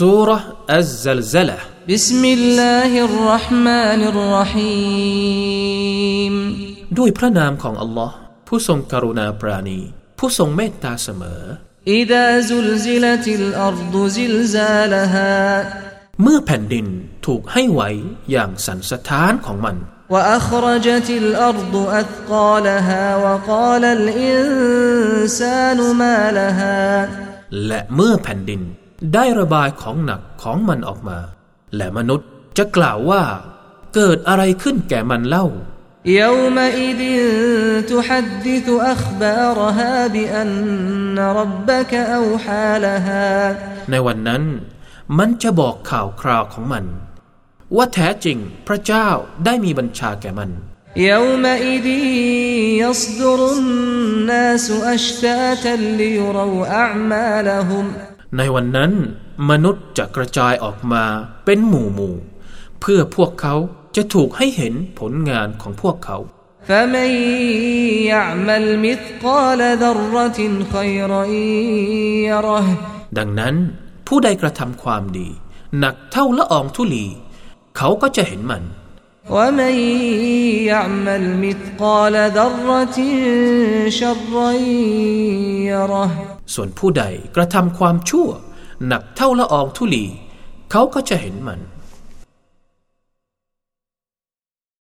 سورة الزلزلة بسم الله الرحمن الرحيم ด้วยพระนามของอัลลอฮ์ผู้ทรงกรุณาปราณี ผู้ทรงเมตตาเสมอ إذا زلزلت الأرض زلزالها เมื่อแผ่นดินถูกให้ไหวอย่างสันสถานของมัน وأخرجت الأرض أثقالها وقال الإنسان ما لها และเมื่อแผ่นดิน ได้ระบายของหนักของมันออกมา และมนุษย์จะกล่าวว่า เกิดอะไรขึ้นแก่มันเล่า يومئذ تحدث أخبارها بأن ربك أوحى لها ในวันนั้นมันจะบอกข่าวคราวของมัน ว่าแท้จริงพระเจ้าได้มีบัญชาแก่มัน يومئذ يصدر الناس أشتاتا ليروا أعمالهم ในวันนั้นมนุษย์จะกระจายออกมาเป็นหมู่หมู่ เพื่อพวกเขาจะถูกให้เห็นผลงานของพวกเขา فمن يعمل مثقال ذرة خيرا يره ดังนั้นผู้ใดกระทำความดี หนักเท่าละอองธุลี เขาก็จะเห็นมัน ومن يعمل مثقال ذرة شرا يره ส่วนผู้ใดกระทำความชั่ว หนักเท่าละอองธุลี เขาก็จะเห็นมัน